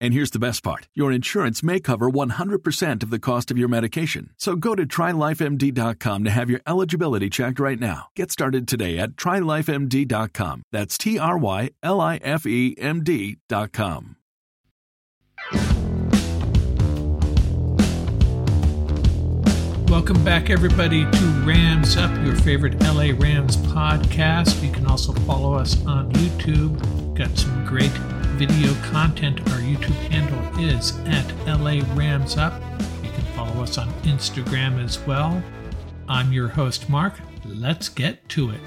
And here's the best part your insurance may cover 100% of the cost of your medication. So go to trylifemd.com to have your eligibility checked right now. Get started today at trylifemd.com. That's T R Y L I F E M D.com. Welcome back, everybody, to Rams Up, your favorite LA Rams podcast. You can also follow us on YouTube. Got some great video content. Our YouTube handle is at LA Rams Up. You can follow us on Instagram as well. I'm your host, Mark. Let's get to it.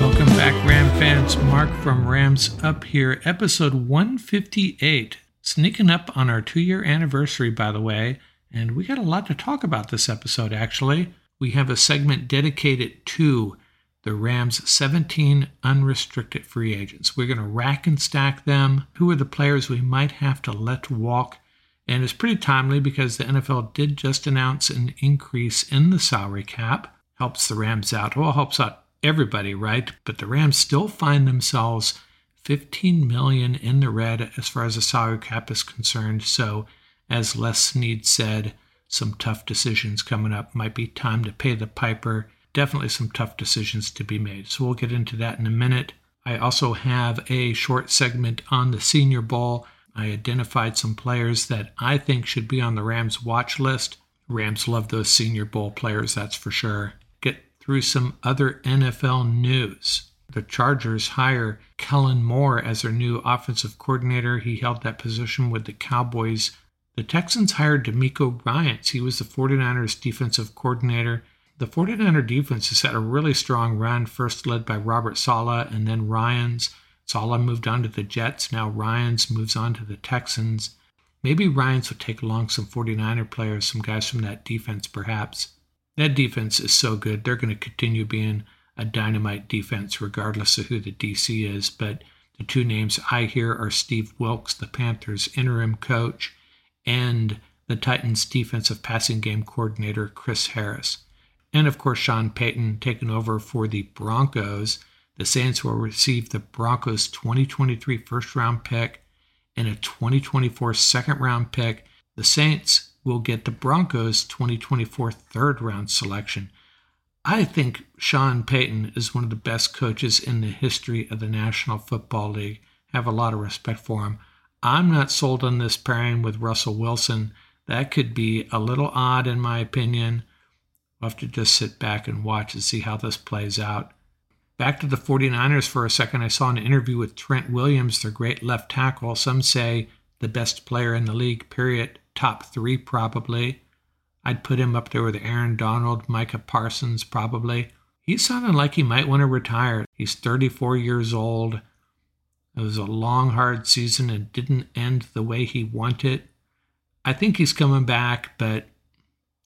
Welcome back, Ram fans. Mark from Rams Up here, episode 158. Sneaking up on our two year anniversary, by the way, and we got a lot to talk about this episode, actually. We have a segment dedicated to the Rams' 17 unrestricted free agents. We're going to rack and stack them. Who are the players we might have to let walk? And it's pretty timely because the NFL did just announce an increase in the salary cap. Helps the Rams out. Well, helps out everybody, right? But the Rams still find themselves 15 million in the red as far as the salary cap is concerned. So, as Les Snead said, some tough decisions coming up. Might be time to pay the piper. Definitely some tough decisions to be made. So, we'll get into that in a minute. I also have a short segment on the Senior Bowl. I identified some players that I think should be on the Rams watch list. Rams love those Senior Bowl players, that's for sure. Get through some other NFL news the Chargers hire Kellen Moore as their new offensive coordinator. He held that position with the Cowboys. The Texans hired DeMeco Ryans. He was the 49ers defensive coordinator. The 49er defense has had a really strong run, first led by Robert Saleh and then Ryans. Saleh moved on to the Jets. Now Ryans moves on to the Texans. Maybe Ryans will take along some 49er players, some guys from that defense perhaps. That defense is so good. They're going to continue being a dynamite defense, regardless of who the DC is. But the two names I hear are Steve Wilks, the Panthers' interim coach, and the Titans' defensive passing game coordinator, Chris Harris. And of course, Sean Payton taking over for the Broncos. The Saints will receive the Broncos' 2023 first round pick and a 2024 second round pick. The Saints will get the Broncos' 2024 third round selection. I think Sean Payton is one of the best coaches in the history of the National Football League. Have a lot of respect for him. I'm not sold on this pairing with Russell Wilson. That could be a little odd, in my opinion. We'll have to just sit back and watch and see how this plays out. Back to the 49ers for a second. I saw an interview with Trent Williams, their great left tackle. Some say the best player in the league, period. Top three, probably. I'd put him up there with Aaron Donald, Micah Parsons, probably. He sounded like he might want to retire. He's 34 years old. It was a long, hard season and didn't end the way he wanted. I think he's coming back, but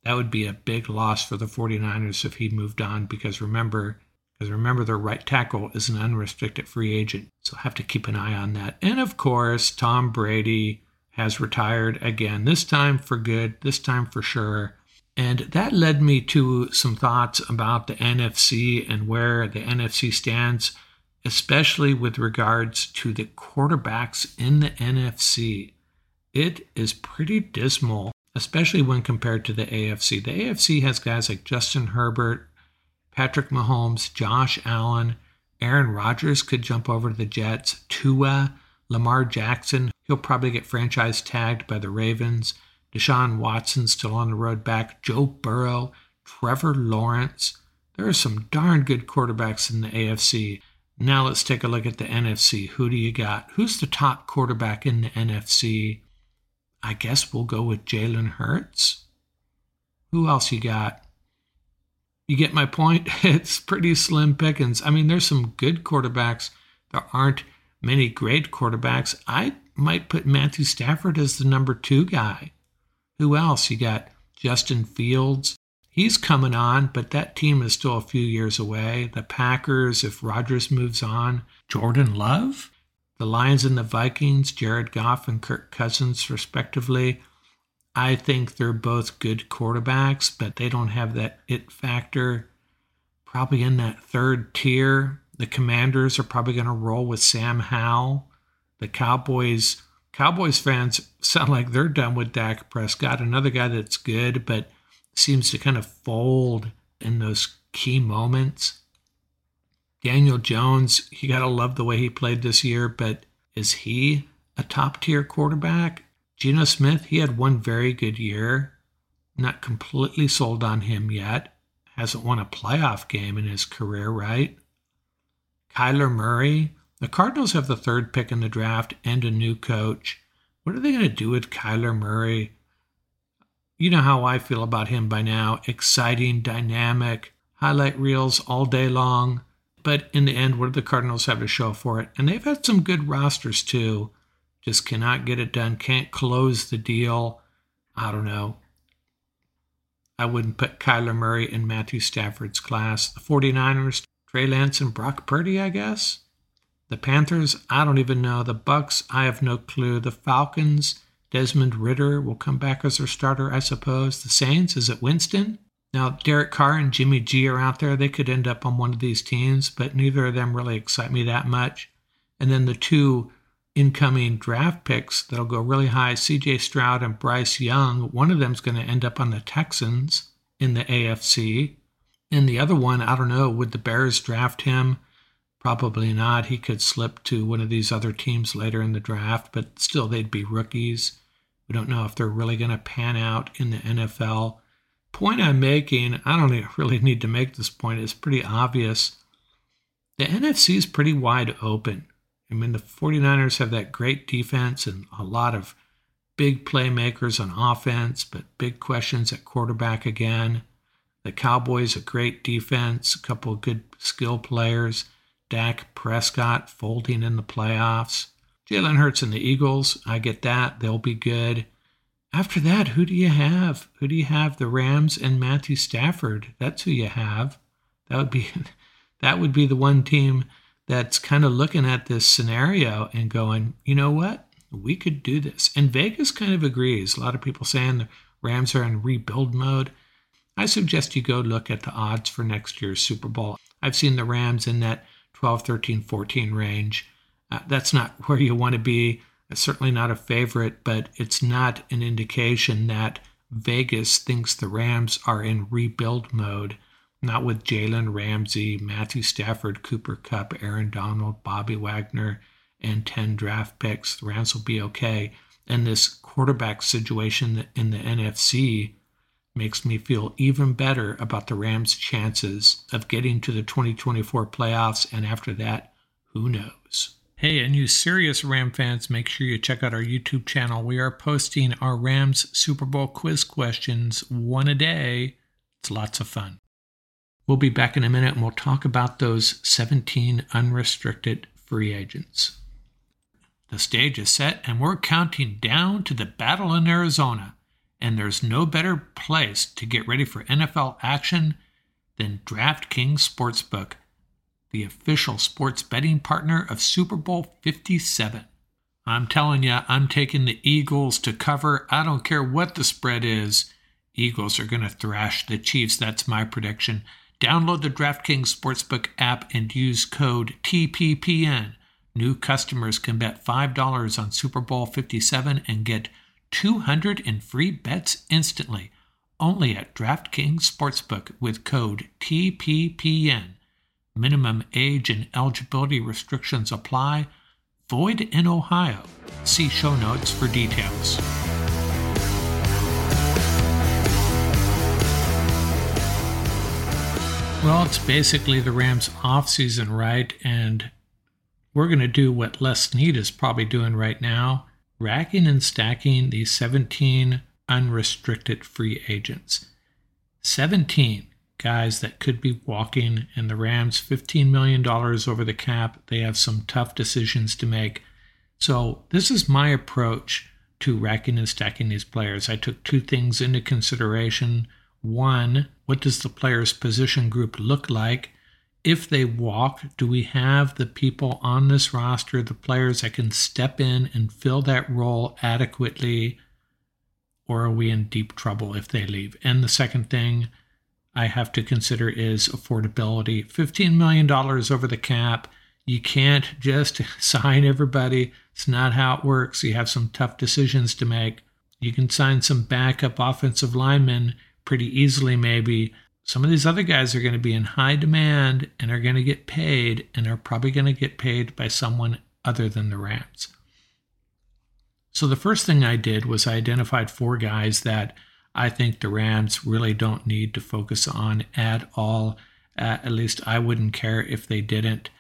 that would be a big loss for the 49ers if he moved on because remember, because remember their right tackle is an unrestricted free agent. So have to keep an eye on that. And of course, Tom Brady has retired again, this time for good, this time for sure. And that led me to some thoughts about the NFC and where the NFC stands, especially with regards to the quarterbacks in the NFC. It is pretty dismal, especially when compared to the AFC. The AFC has guys like Justin Herbert, Patrick Mahomes, Josh Allen, Aaron Rodgers could jump over to the Jets, Tua, Lamar Jackson, he'll probably get franchise tagged by the Ravens. Deshaun Watson still on the road back. Joe Burrow, Trevor Lawrence. There are some darn good quarterbacks in the AFC. Now let's take a look at the NFC. Who do you got? Who's the top quarterback in the NFC? I guess we'll go with Jalen Hurts. Who else you got? You get my point? It's pretty slim pickings. I mean, there's some good quarterbacks. There aren't many great quarterbacks. I might put Matthew Stafford as the number two guy. Who else? You got Justin Fields. He's coming on, but that team is still a few years away. The Packers, if Rodgers moves on, Jordan Love, the Lions and the Vikings, Jared Goff and Kirk Cousins, respectively. I think they're both good quarterbacks, but they don't have that it factor. Probably in that third tier. The Commanders are probably going to roll with Sam Howell. The Cowboys, Cowboys fans sound like they're done with Dak Prescott, another guy that's good, but seems to kind of fold in those key moments. Daniel Jones, you got to love the way he played this year, but is he a top tier quarterback? Geno Smith, he had one very good year. Not completely sold on him yet. Hasn't won a playoff game in his career, right? Kyler Murray, the Cardinals have the third pick in the draft and a new coach. What are they going to do with Kyler Murray? You know how I feel about him by now. Exciting, dynamic, highlight reels all day long. But in the end, what do the Cardinals have to show for it? And they've had some good rosters too. Just cannot get it done, can't close the deal. I don't know. I wouldn't put Kyler Murray in Matthew Stafford's class. The 49ers, Trey Lance and Brock Purdy, I guess. The Panthers, I don't even know. The Bucks, I have no clue. The Falcons, Desmond Ridder will come back as their starter, I suppose. The Saints, is it Winston? Now, Derek Carr and Jimmy G are out there. They could end up on one of these teams, but neither of them really excite me that much. And then the two incoming draft picks that'll go really high CJ Stroud and Bryce Young. One of them's going to end up on the Texans in the AFC. And the other one, I don't know, would the Bears draft him? Probably not. He could slip to one of these other teams later in the draft, but still, they'd be rookies. We don't know if they're really going to pan out in the NFL. Point I'm making, I don't really need to make this point, it's pretty obvious. The NFC is pretty wide open. I mean, the 49ers have that great defense and a lot of big playmakers on offense, but big questions at quarterback again. The Cowboys, a great defense, a couple of good skill players. Dak Prescott folding in the playoffs. Jalen Hurts and the Eagles, I get that. They'll be good. After that, who do you have? Who do you have? The Rams and Matthew Stafford. That's who you have. That would be that would be the one team that's kind of looking at this scenario and going, you know what? We could do this. And Vegas kind of agrees. A lot of people saying the Rams are in rebuild mode. I suggest you go look at the odds for next year's Super Bowl. I've seen the Rams in that 12, 13, 14 range. Uh, that's not where you want to be. It's certainly not a favorite, but it's not an indication that Vegas thinks the Rams are in rebuild mode. Not with Jalen Ramsey, Matthew Stafford, Cooper Kupp, Aaron Donald, Bobby Wagner, and 10 draft picks. The Rams will be okay. And this quarterback situation in the NFC makes me feel even better about the Rams' chances of getting to the 2024 playoffs. And after that, who knows? Hey, and you serious Ram fans, make sure you check out our YouTube channel. We are posting our Rams Super Bowl quiz questions one a day. It's lots of fun. We'll be back in a minute and we'll talk about those 17 unrestricted free agents. The stage is set and we're counting down to the battle in Arizona and there's no better place to get ready for NFL action than DraftKings Sportsbook, the official sports betting partner of Super Bowl 57. I'm telling you, I'm taking the Eagles to cover. I don't care what the spread is. Eagles are going to thrash the Chiefs. That's my prediction. Download the DraftKings Sportsbook app and use code TPPN. New customers can bet $5 on Super Bowl 57 and get 200 in free bets instantly only at DraftKings Sportsbook with code TPPN. Minimum age and eligibility restrictions apply. Void in Ohio. See show notes for details. Well, it's basically the Rams' offseason, right? And we're going to do what Les Snead is probably doing right now racking and stacking these 17 unrestricted free agents. 17 guys that could be walking, and the Rams $15 million over the cap. They have some tough decisions to make. So, this is my approach to racking and stacking these players. I took two things into consideration. One, what does the player's position group look like? If they walk, do we have the people on this roster, the players that can step in and fill that role adequately? Or are we in deep trouble if they leave? And the second thing I have to consider is affordability. $15 million over the cap. You can't just sign everybody. It's not how it works. You have some tough decisions to make. You can sign some backup offensive linemen pretty easily, maybe. Some of these other guys are going to be in high demand and are going to get paid, and are probably going to get paid by someone other than the Rams. So the first thing I did was I identified four guys that I think the Rams really don't need to focus on at all. Uh, at least I wouldn't care if they didn't.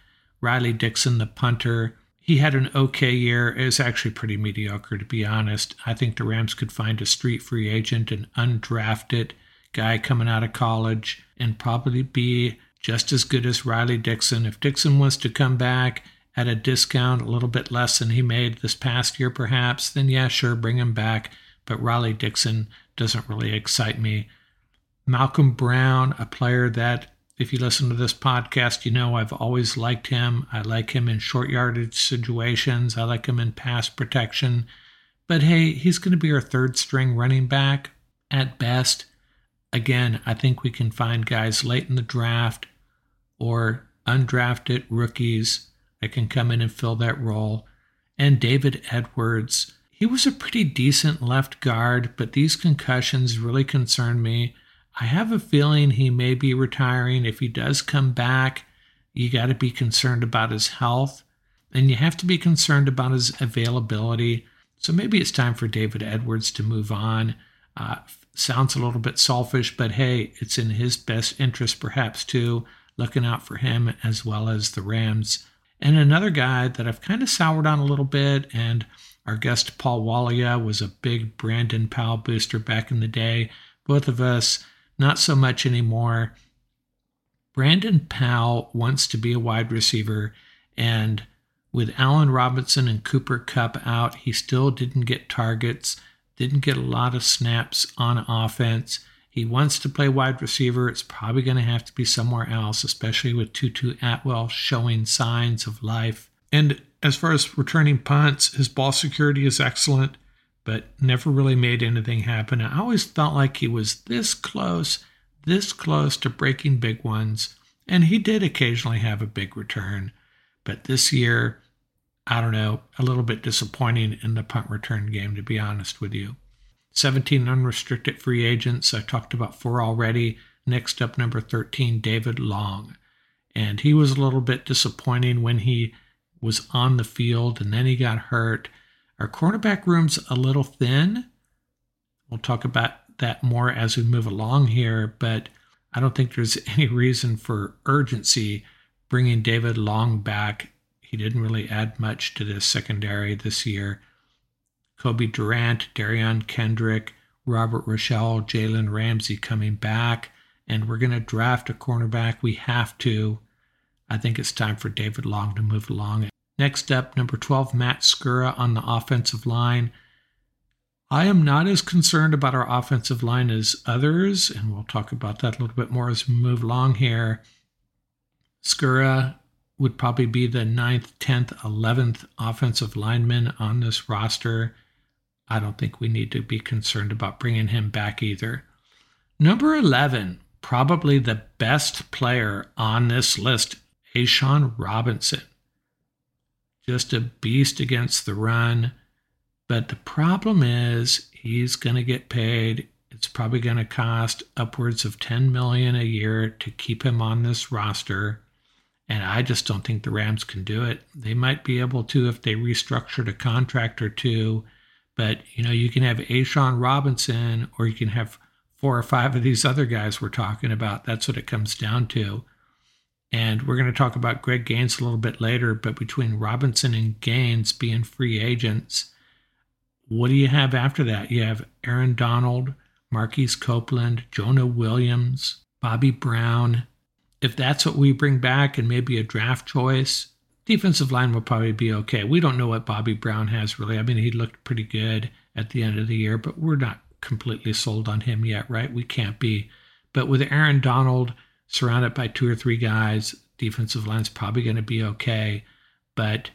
Riley Dixon, the punter, he had an okay year. It was actually pretty mediocre, to be honest. I think the Rams could find a street free agent, an undrafted guy coming out of college, and probably be just as good as Riley Dixon. If Dixon wants to come back at a discount, a little bit less than he made this past year, perhaps, then yeah, sure, bring him back. But Riley Dixon doesn't really excite me. Malcolm Brown, a player that if you listen to this podcast, you know I've always liked him. I like him in short yardage situations, I like him in pass protection. But hey, he's going to be our third string running back at best. Again, I think we can find guys late in the draft or undrafted rookies that can come in and fill that role. And David Edwards, he was a pretty decent left guard, but these concussions really concern me. I have a feeling he may be retiring. If he does come back, you got to be concerned about his health and you have to be concerned about his availability. So maybe it's time for David Edwards to move on. Uh, sounds a little bit selfish, but hey, it's in his best interest perhaps too, looking out for him as well as the Rams. And another guy that I've kind of soured on a little bit, and our guest Paul Walia was a big Brandon Powell booster back in the day. Both of us not so much anymore. Brandon Powell wants to be a wide receiver, and with Allen Robinson and Cooper Kupp out, he still didn't get targets, didn't get a lot of snaps on offense. He wants to play wide receiver. It's probably going to have to be somewhere else, especially with Tutu Atwell showing signs of life. And as far as returning punts, his ball security is excellent but never really made anything happen. I always felt like he was this close, this close to breaking big ones, and he did occasionally have a big return. But this year, I don't know, a little bit disappointing in the punt return game, to be honest with you. 17 unrestricted free agents. I talked about four already. Next up, number 13, David Long. And he was a little bit disappointing when he was on the field and then he got hurt. Our cornerback room's a little thin. We'll talk about that more as we move along here, but I don't think there's any reason for urgency bringing David Long back. He didn't really add much to this secondary this year. Cobie Durant, Derion Kendrick, Robert Rochell, Jalen Ramsey coming back, and we're going to draft a cornerback. We have to. I think it's time for David Long to move along. Next up, number 12, Matt Skura on the offensive line. I am not as concerned about our offensive line as others, and we'll talk about that a little bit more as we move along here. Skura would probably be the 9th, 10th, 11th offensive lineman on this roster. I don't think we need to be concerned about bringing him back either. Number 11, probably the best player on this list, A'Shawn Robinson just a beast against the run. But the problem is he's going to get paid. It's probably going to cost upwards of 10 million a year to keep him on this roster. And I just don't think the Rams can do it. They might be able to if they restructured a contract or two. But, you know, you can have A'Shawn Robinson or you can have four or five of these other guys we're talking about. That's what it comes down to. And we're going to talk about Greg Gaines a little bit later, but between Robinson and Gaines being free agents, what do you have after that? You have Aaron Donald, Marquise Copeland, Jonah Williams, Bobby Brown. If that's what we bring back and maybe a draft choice, defensive line will probably be okay. We don't know what Bobby Brown has really. I mean, he looked pretty good at the end of the year, but we're not completely sold on him yet, right? We can't be. But with Aaron Donald surrounded by two or three guys, defensive line's probably going to be okay, but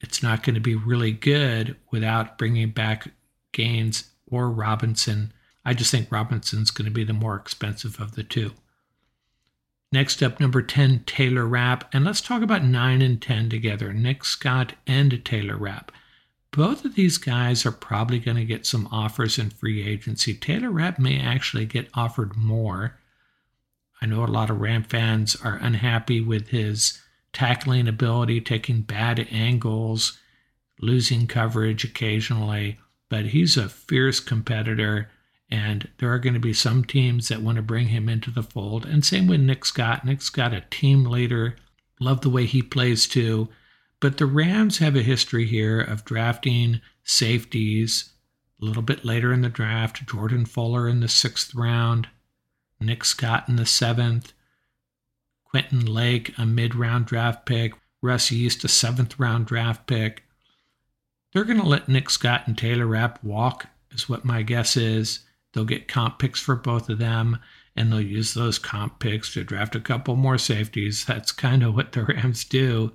it's not going to be really good without bringing back Gaines or Robinson. I just think Robinson's going to be the more expensive of the two. Next up, number 10, Taylor Rapp. And let's talk about 9 and 10 together Nick Scott and Taylor Rapp. Both of these guys are probably going to get some offers in free agency. Taylor Rapp may actually get offered more. I know a lot of Ram fans are unhappy with his tackling ability, taking bad angles, losing coverage occasionally, but he's a fierce competitor. And there are going to be some teams that want to bring him into the fold. And same with Nick Scott. Nick Scott, a team leader. Love the way he plays too. But the Rams have a history here of drafting safeties a little bit later in the draft. Jordan Fuller in the sixth round, Nick Scott in the seventh, Quentin Lake, a mid round draft pick, Russ Yeast, a seventh round draft pick. They're going to let Nick Scott and Taylor Rapp walk, is what my guess is. They'll get comp picks for both of them, and they'll use those comp picks to draft a couple more safeties. That's kind of what the Rams do.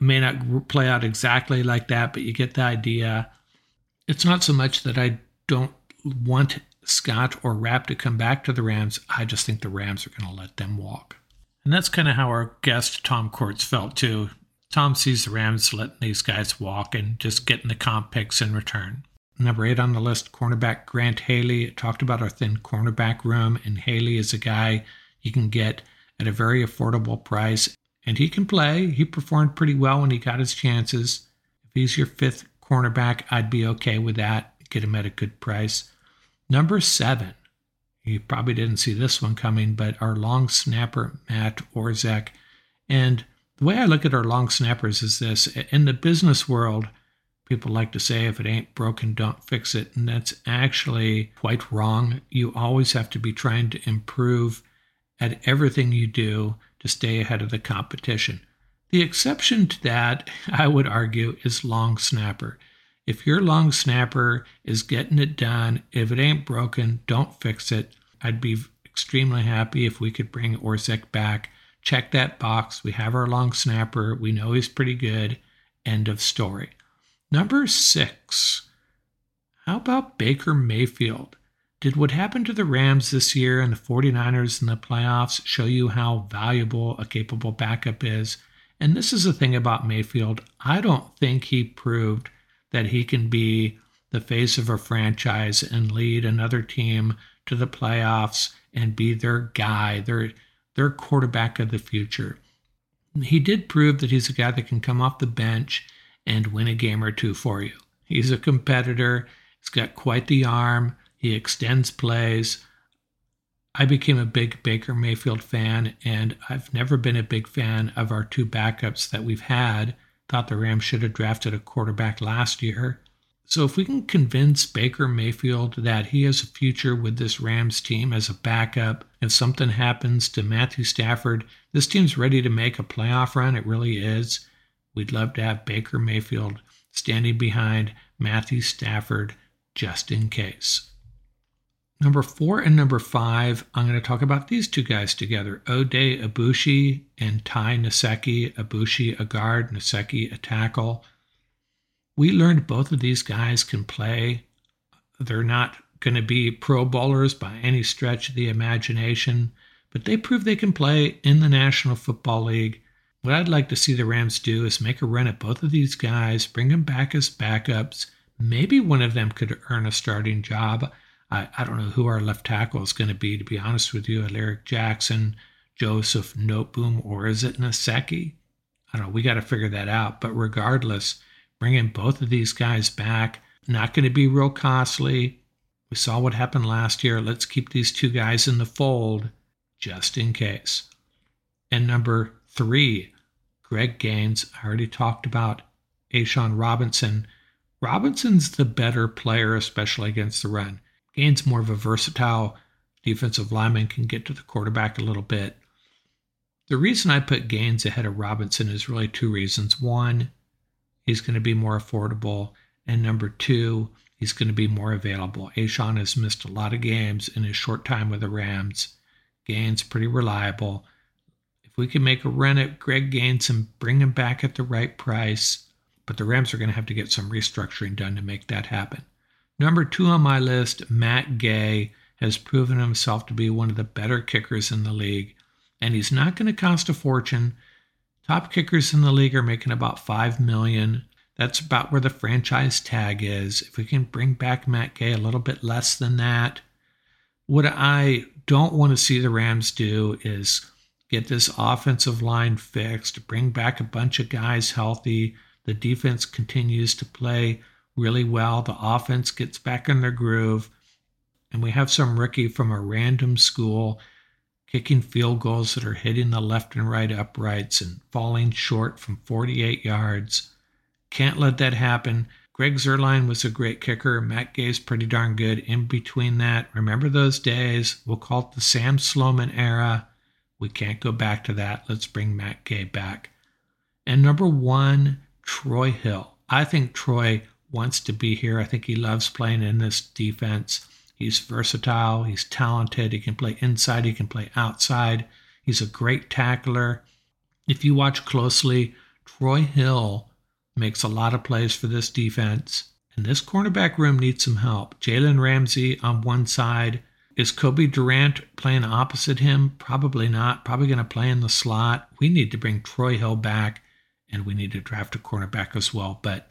It may not play out exactly like that, but you get the idea. It's not so much that I don't want Scott or Rapp to come back to the Rams. I just think the Rams are going to let them walk. And that's kind of how our guest Tom Courts felt too. Tom sees the Rams letting these guys walk and just getting the comp picks in return. Number eight on the list, cornerback Grant Haley. Talked about our thin cornerback room, and Haley is a guy you can get at a very affordable price and he can play. He performed pretty well when he got his chances. If he's your fifth cornerback, I'd be okay with that. Get him at a good price. Number seven, you probably didn't see this one coming, but our long snapper, Matt Orzech. And the way I look at our long snappers is this in the business world, people like to say, if it ain't broken, don't fix it. And that's actually quite wrong. You always have to be trying to improve at everything you do to stay ahead of the competition. The exception to that, I would argue, is long snapper. If your long snapper is getting it done, if it ain't broken, don't fix it. I'd be extremely happy if we could bring Orzech back. Check that box. We have our long snapper. We know he's pretty good. End of story. Number six. How about Baker Mayfield? Did what happened to the Rams this year and the 49ers in the playoffs show you how valuable a capable backup is? And this is the thing about Mayfield. I don't think he proved that he can be the face of a franchise and lead another team to the playoffs and be their guy, their their quarterback of the future. He did prove that he's a guy that can come off the bench and win a game or two for you. He's a competitor. He's got quite the arm. He extends plays. I became a big Baker Mayfield fan, and I've never been a big fan of our two backups that we've had. Thought the Rams should have drafted a quarterback last year. So if we can convince Baker Mayfield that he has a future with this Rams team as a backup, if something happens to Matthew Stafford, this team's ready to make a playoff run. It really is. We'd love to have Baker Mayfield standing behind Matthew Stafford just in case. Number four and number five, I'm going to talk about these two guys together Oday Aboushi and Ty Nsekhe. Aboushi, a guard, Nsekhe, a tackle. We learned both of these guys can play. They're not going to be pro bowlers by any stretch of the imagination, but they prove they can play in the National Football League. What I'd like to see the Rams do is make a run at both of these guys, bring them back as backups. Maybe one of them could earn a starting job. I, I don't know who our left tackle is going to be, to be honest with you. Alaric Jackson, Joseph Noteboom, or is it Nsekhe? I don't know. We got to figure that out. But regardless, bringing both of these guys back, not going to be real costly. We saw what happened last year. Let's keep these two guys in the fold just in case. And number three, Greg Gaines. I already talked about A'Shawn Robinson. Robinson's the better player, especially against the run. Gaines more of a versatile defensive lineman, can get to the quarterback a little bit. The reason I put Gaines ahead of Robinson is really two reasons. One, he's going to be more affordable. And number two, he's going to be more available. A'Shawn has missed a lot of games in his short time with the Rams. Gaines pretty reliable. If we can make a run at Greg Gaines and bring him back at the right price, but the Rams are going to have to get some restructuring done to make that happen. Number two on my list, Matt Gay has proven himself to be one of the better kickers in the league, and he's not going to cost a fortune. Top kickers in the league are making about five million. That's about where the franchise tag is. If we can bring back Matt Gay a little bit less than that, what I don't want to see the Rams do is get this offensive line fixed, bring back a bunch of guys healthy. The defense continues to play really well. The offense gets back in their groove and we have some rookie from a random school kicking field goals that are hitting the left and right uprights and falling short from 48 yards. Can't let that happen. Greg Zuerlein was a great kicker. Matt Gay's pretty darn good in between that. Remember those days? We'll call it the Sam Sloman era. We can't go back to that. Let's bring Matt Gay back. And number one, Troy Hill. I think Troy wants to be here. I think he loves playing in this defense. He's versatile, he's talented, he can play inside, he can play outside. He's a great tackler. If you watch closely, Troy Hill makes a lot of plays for this defense. And this cornerback room needs some help. Jalen Ramsey on one side. Is Cobie Durant playing opposite him? Probably not. Probably going to play in the slot. We need to bring Troy Hill back, and we need to draft a cornerback as well. But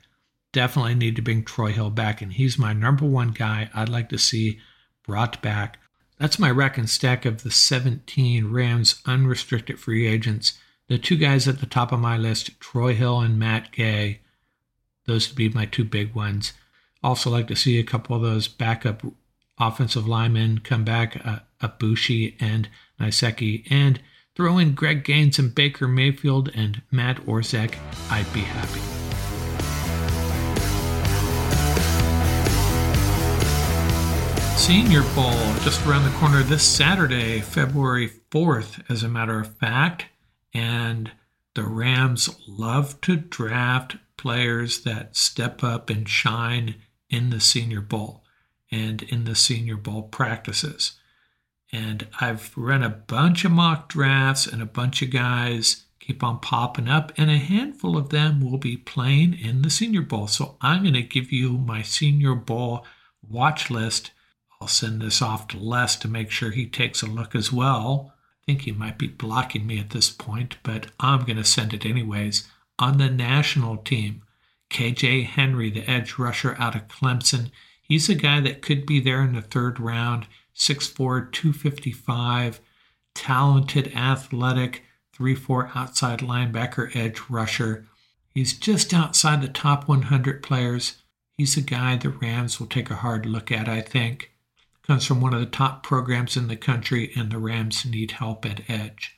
definitely need to bring Troy Hill back, and he's my number one guy I'd like to see brought back. That's my rack and stack of the 17 Rams unrestricted free agents. The two guys at the top of my list, Troy Hill and Matt Gay, those would be my two big ones. Also, like to see a couple of those backup offensive linemen come back, uh, Aboushi and Nsekhe, and throw in Greg Gaines and Baker Mayfield and Matt Orzech. I'd be happy. Senior Bowl just around the corner this Saturday, February 4th, as a matter of fact. And the Rams love to draft players that step up and shine in the Senior Bowl and in the Senior Bowl practices. And I've run a bunch of mock drafts, and a bunch of guys keep on popping up, and a handful of them will be playing in the Senior Bowl. So I'm going to give you my Senior Bowl watch list I'll send this off to Les to make sure he takes a look as well. I think he might be blocking me at this point, but I'm going to send it anyways. On the national team, KJ Henry, the edge rusher out of Clemson, he's a guy that could be there in the third round, 6'4, 255, talented, athletic, 3 4 outside linebacker edge rusher. He's just outside the top 100 players. He's a guy the Rams will take a hard look at, I think comes from one of the top programs in the country, and the Rams need help at edge.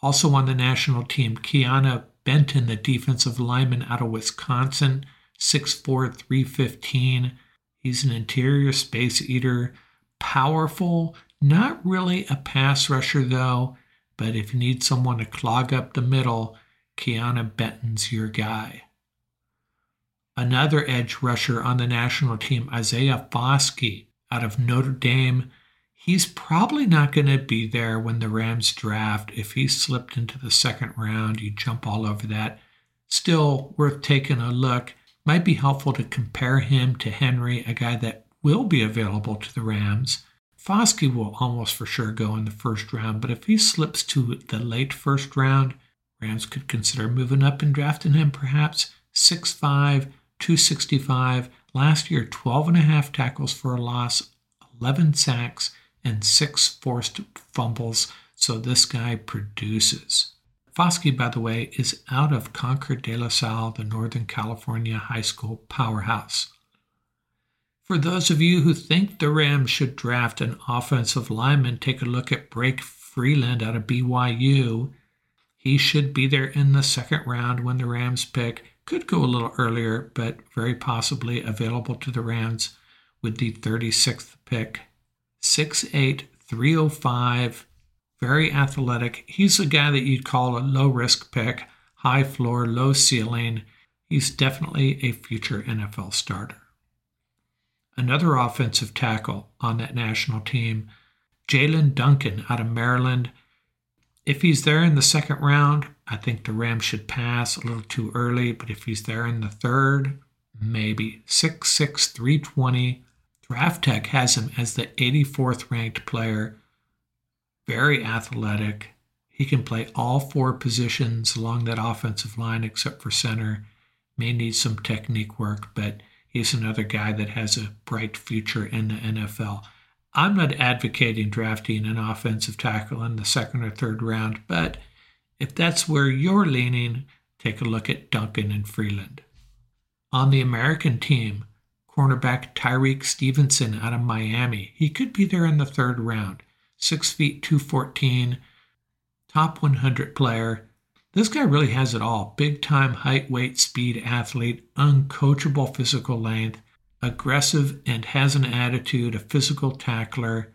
Also on the national team, Keanu Benton, the defensive lineman out of Wisconsin, 6'4, 315. He's an interior space eater, powerful, not really a pass rusher though, but if you need someone to clog up the middle, Keanu Benton's your guy. Another edge rusher on the national team, Isaiah Foskey, out of Notre Dame. He's probably not going to be there when the Rams draft. If he slipped into the second round, you jump all over that. Still worth taking a look. Might be helpful to compare him to Henry, a guy that will be available to the Rams. Foskey will almost for sure go in the first round, but if he slips to the late first round, Rams could consider moving up and drafting him perhaps 6'5, 265. Last year, 12 and a half tackles for a loss, 11 sacks, and six forced fumbles. So this guy produces. Foskey, by the way, is out of Concord de la Salle, the Northern California high school powerhouse. For those of you who think the Rams should draft an offensive lineman, take a look at Blake Freeland out of BYU. He should be there in the second round when the Rams pick. Could go a little earlier, but very possibly available to the Rams with the 36th pick. 6'8, 305, very athletic. He's a guy that you'd call a low risk pick, high floor, low ceiling. He's definitely a future NFL starter. Another offensive tackle on that national team, Jaelyn Duncan out of Maryland. If he's there in the second round, I think the Rams should pass a little too early, but if he's there in the third, maybe 6'6, 320. Draft Tech has him as the 84th ranked player very athletic. He can play all four positions along that offensive line except for center. May need some technique work, but he's another guy that has a bright future in the NFL. I'm not advocating drafting an offensive tackle in the second or third round, but if that's where you're leaning, take a look at Duncan and Freeland. On the American team, cornerback Tyrique Stevenson out of Miami. He could be there in the third round. 6 feet 214, top 100 player. This guy really has it all big time height, weight, speed athlete, uncoachable physical length, aggressive and has an attitude, a physical tackler.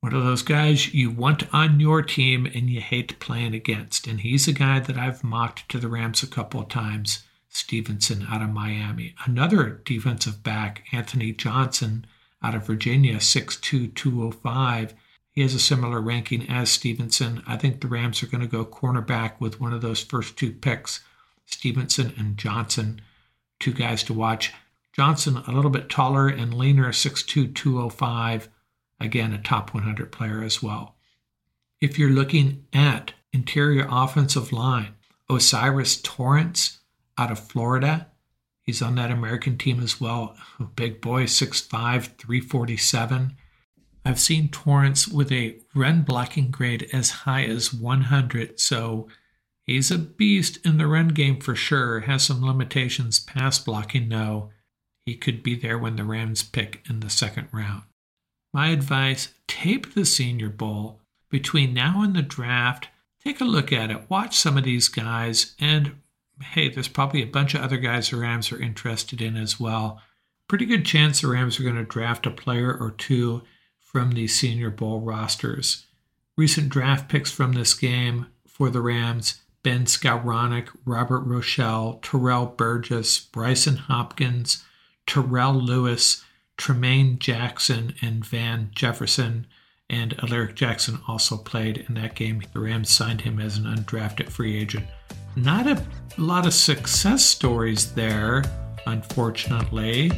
One of those guys you want on your team and you hate playing against. And he's a guy that I've mocked to the Rams a couple of times. Stevenson out of Miami. Another defensive back, Anthony Johnson out of Virginia, 6'2, 205. He has a similar ranking as Stevenson. I think the Rams are going to go cornerback with one of those first two picks, Stevenson and Johnson, two guys to watch. Johnson, a little bit taller and leaner, 6'2, 205. Again, a top 100 player as well. If you're looking at interior offensive line, Osiris Torrence out of Florida, he's on that American team as well. Big boy, 6'5, 347. I've seen Torrence with a run blocking grade as high as 100, so he's a beast in the run game for sure. Has some limitations, pass blocking, no. He could be there when the Rams pick in the second round. My advice tape the Senior Bowl. Between now and the draft, take a look at it, watch some of these guys, and hey, there's probably a bunch of other guys the Rams are interested in as well. Pretty good chance the Rams are going to draft a player or two from the Senior Bowl rosters. Recent draft picks from this game for the Rams Ben Skowronek, Robert Rochell, Terrell Burgess, Brycen Hopkins, Terrell Lewis, Tremaine Jackson, and Van Jefferson. And Alaric Jackson also played in that game. The Rams signed him as an undrafted free agent. Not a lot of success stories there, unfortunately.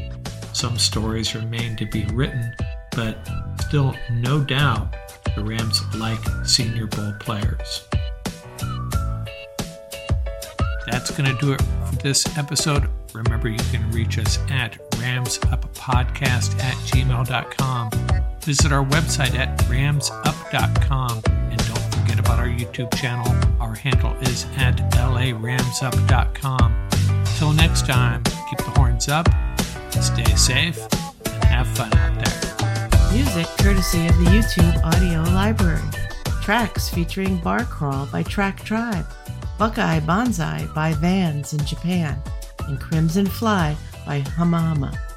Some stories remain to be written, but still no doubt the Rams like Senior Bowl players. That's going to do it for this episode. Remember, you can reach us at ramsuppodcast at gmail.com. Visit our website at ramsup.com. And don't forget about our YouTube channel. Our handle is at laramsup.com. Till next time, keep the horns up, stay safe, and have fun out there. Music courtesy of the YouTube audio library. Tracks featuring Bar Crawl by Track Tribe, Buckeye Bonsai by Vans in Japan, and Crimson Fly by Hama Hama.